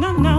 na na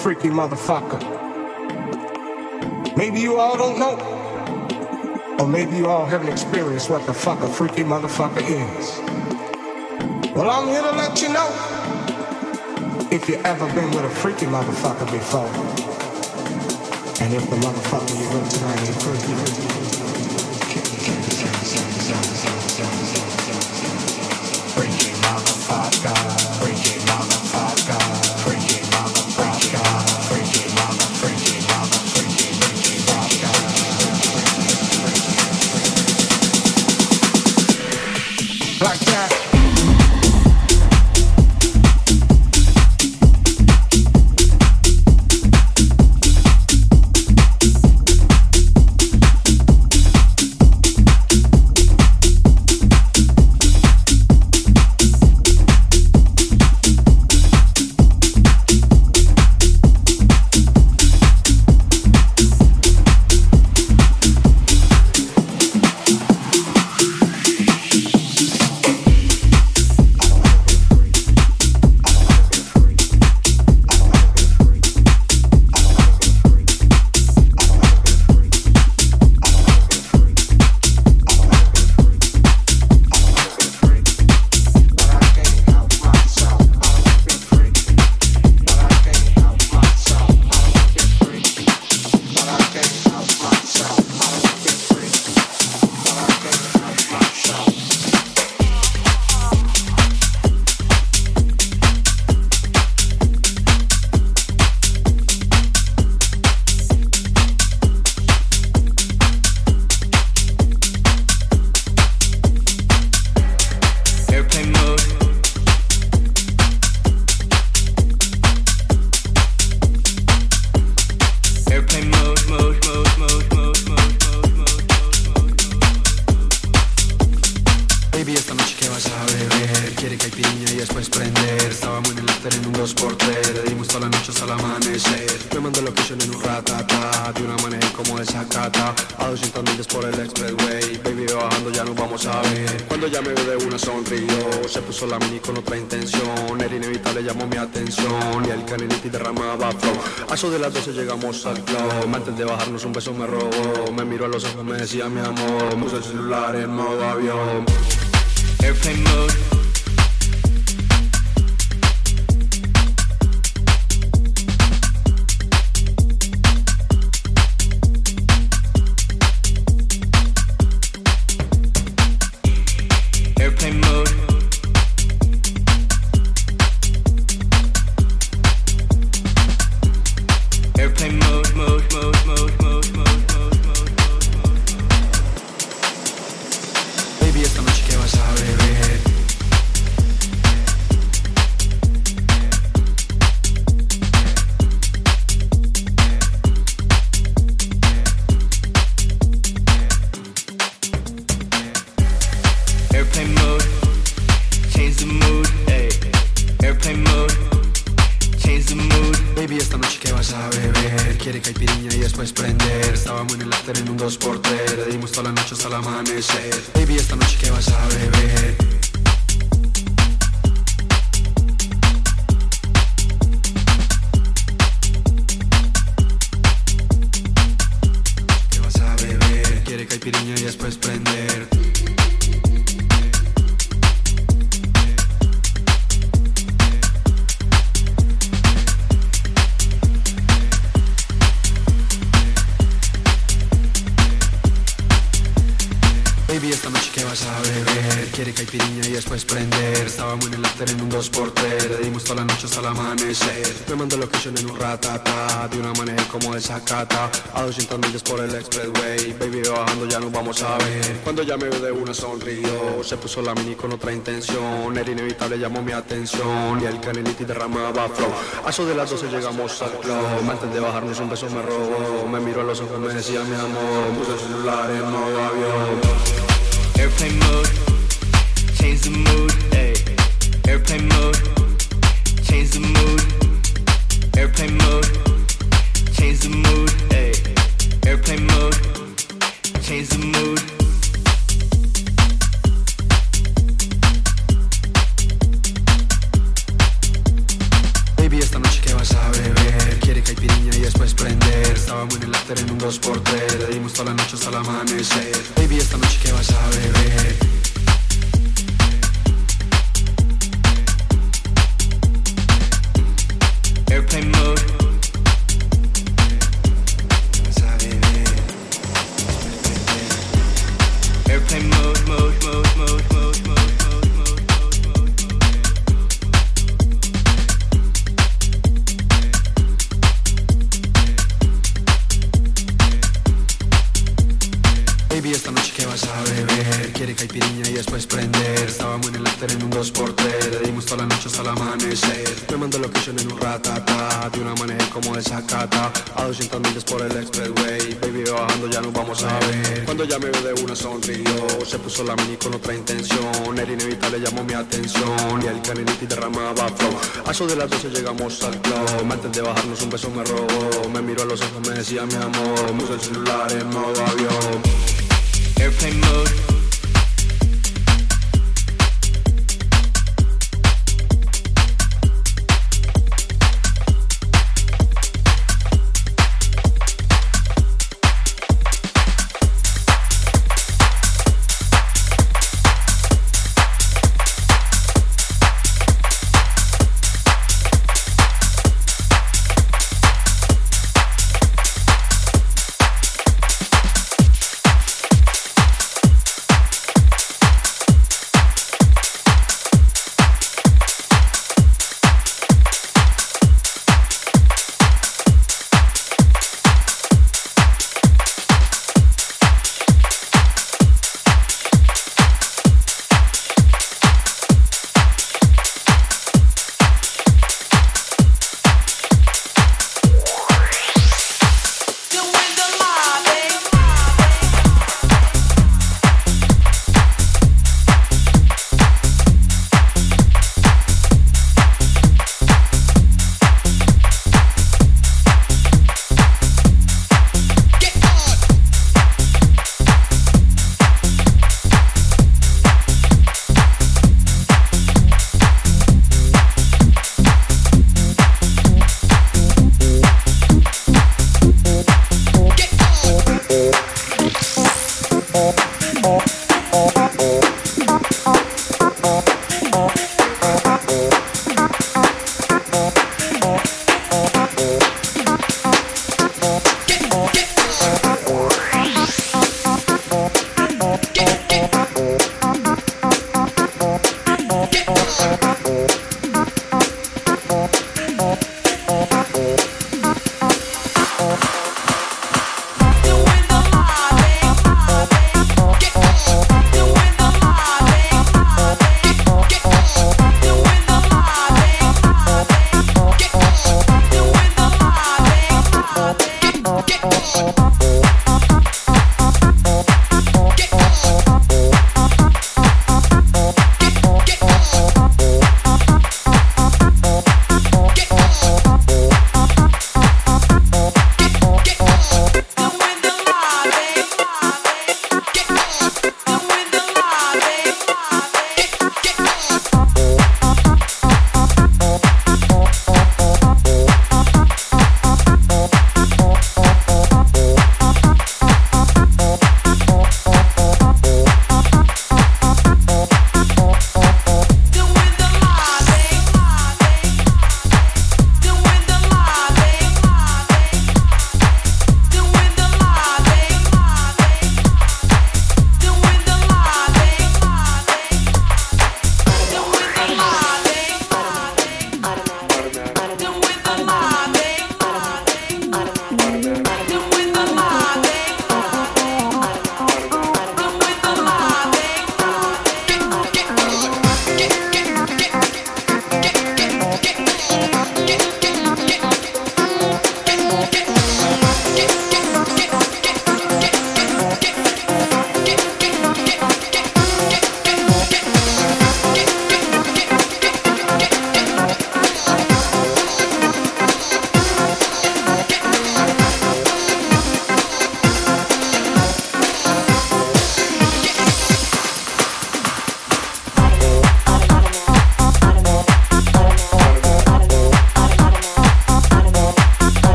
freaky motherfucker. Maybe you all don't know, or maybe you all haven't experienced what the fuck a freaky motherfucker is. Well, I'm here to let you know if you ever been with a freaky motherfucker before. And if the motherfucker you're with tonight ain't freaky. Freaky Cuando ya me veo de una sonrió. Se puso la mini con otra intención. Era inevitable, llamó mi atención. Y el caneliti derramaba flow. A eso de las 12 llegamos al club. Antes de bajarnos un beso me robó. Me miró a los ojos, me decía mi amor Puse el celular en modo avión Airplane mode. De una manera como desacata A 200 millas por el expressway. Baby, bajando, ya nos vamos a ver. Cuando ya me veo de una sonrió. Se puso la mini con otra intención. Era inevitable, llamó mi atención. Y el caneliti derramaba flow A eso de las 12 llegamos al club. Antes de bajarnos un beso me robó. Me miró a los ojos, me decía mi amor Puse el celular en modo avión. Airplane mode, change the mood, ayy. Airplane mode, change the mood. Airplane mode, change the mood, ayy. Airplane mode, change the mood. Baby, esta noche que vas a beber, quiere caipirinha y después prender. Estábamos en el after en un 2x3, le dimos toda la noche hasta el amanecer. Baby, esta noche que vas a beber. eso de las 12 llegamos al club. Antes de bajarnos un beso me robó. Me miró a los ojos, me decía mi amor. Me el celular en modo avión. Airplane mode.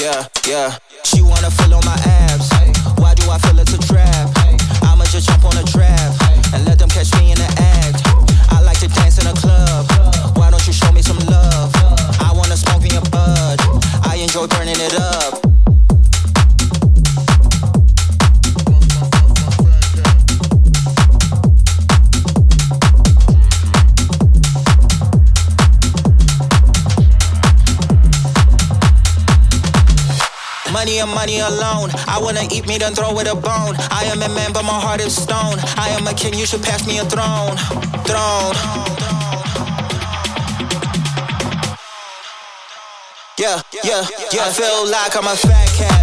yeah, yeah. She wanna fill on my abs. Why do I feel it's a trap? I'ma just jump on a trap and let them catch me in the act. I like to dance in a club. Why don't you show me some love? I wanna smoke me a bud. I enjoy burning it up. and money alone. I wanna eat meat and throw it a bone. I am a man, but my heart is stone. I am a king, you should pass me a throne. Throne. Yeah, yeah, yeah. I feel like I'm a fat cat.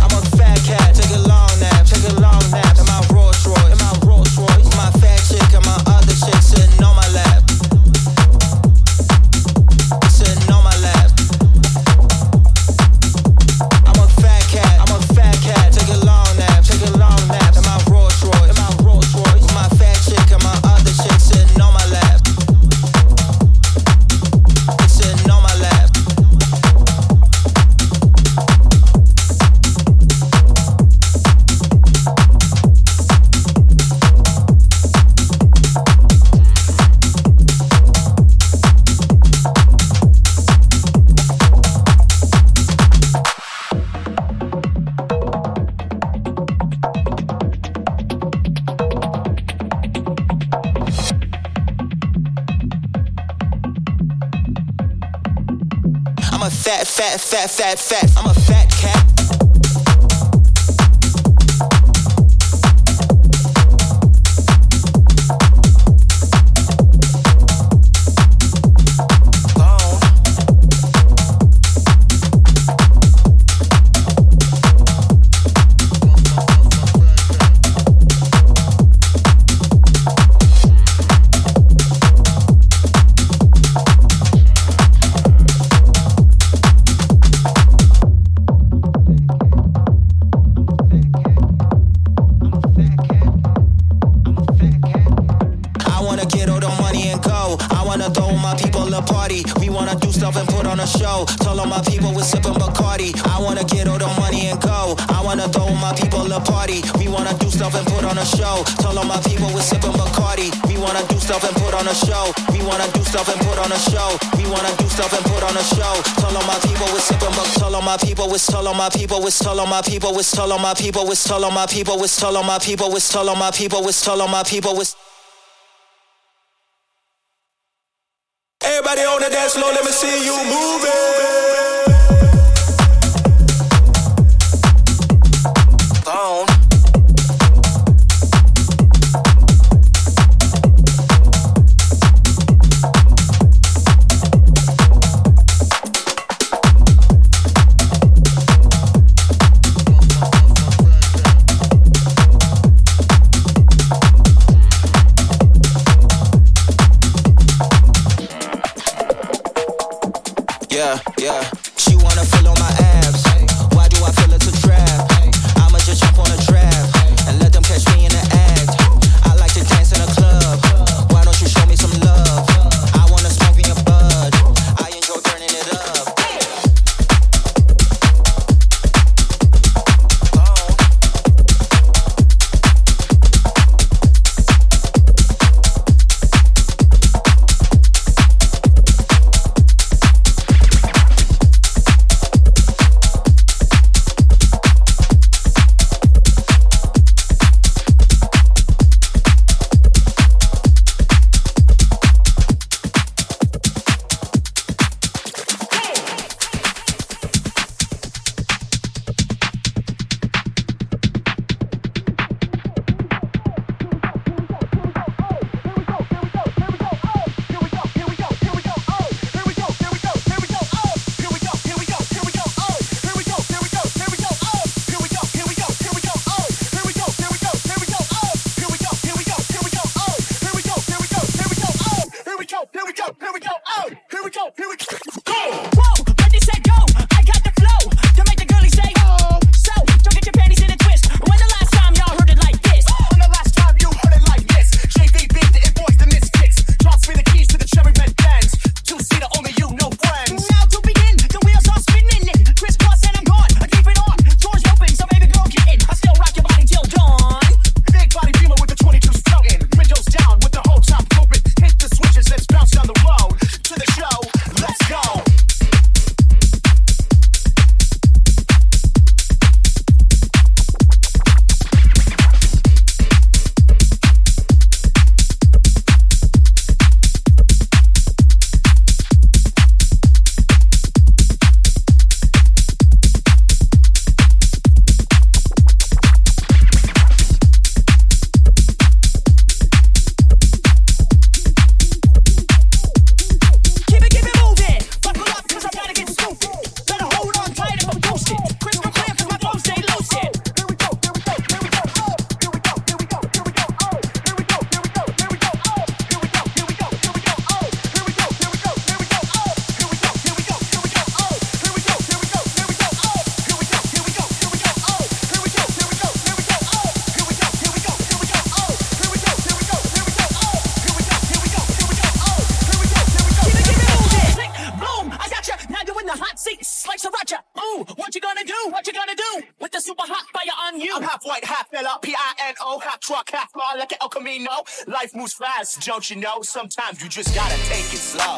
it's tall on my people, it's tall on my people, it's tall on my people, it's tall on my people, it's tall on my people, it's tall on my people, it's on my people, it's Don't you know? Sometimes you just gotta take it slow.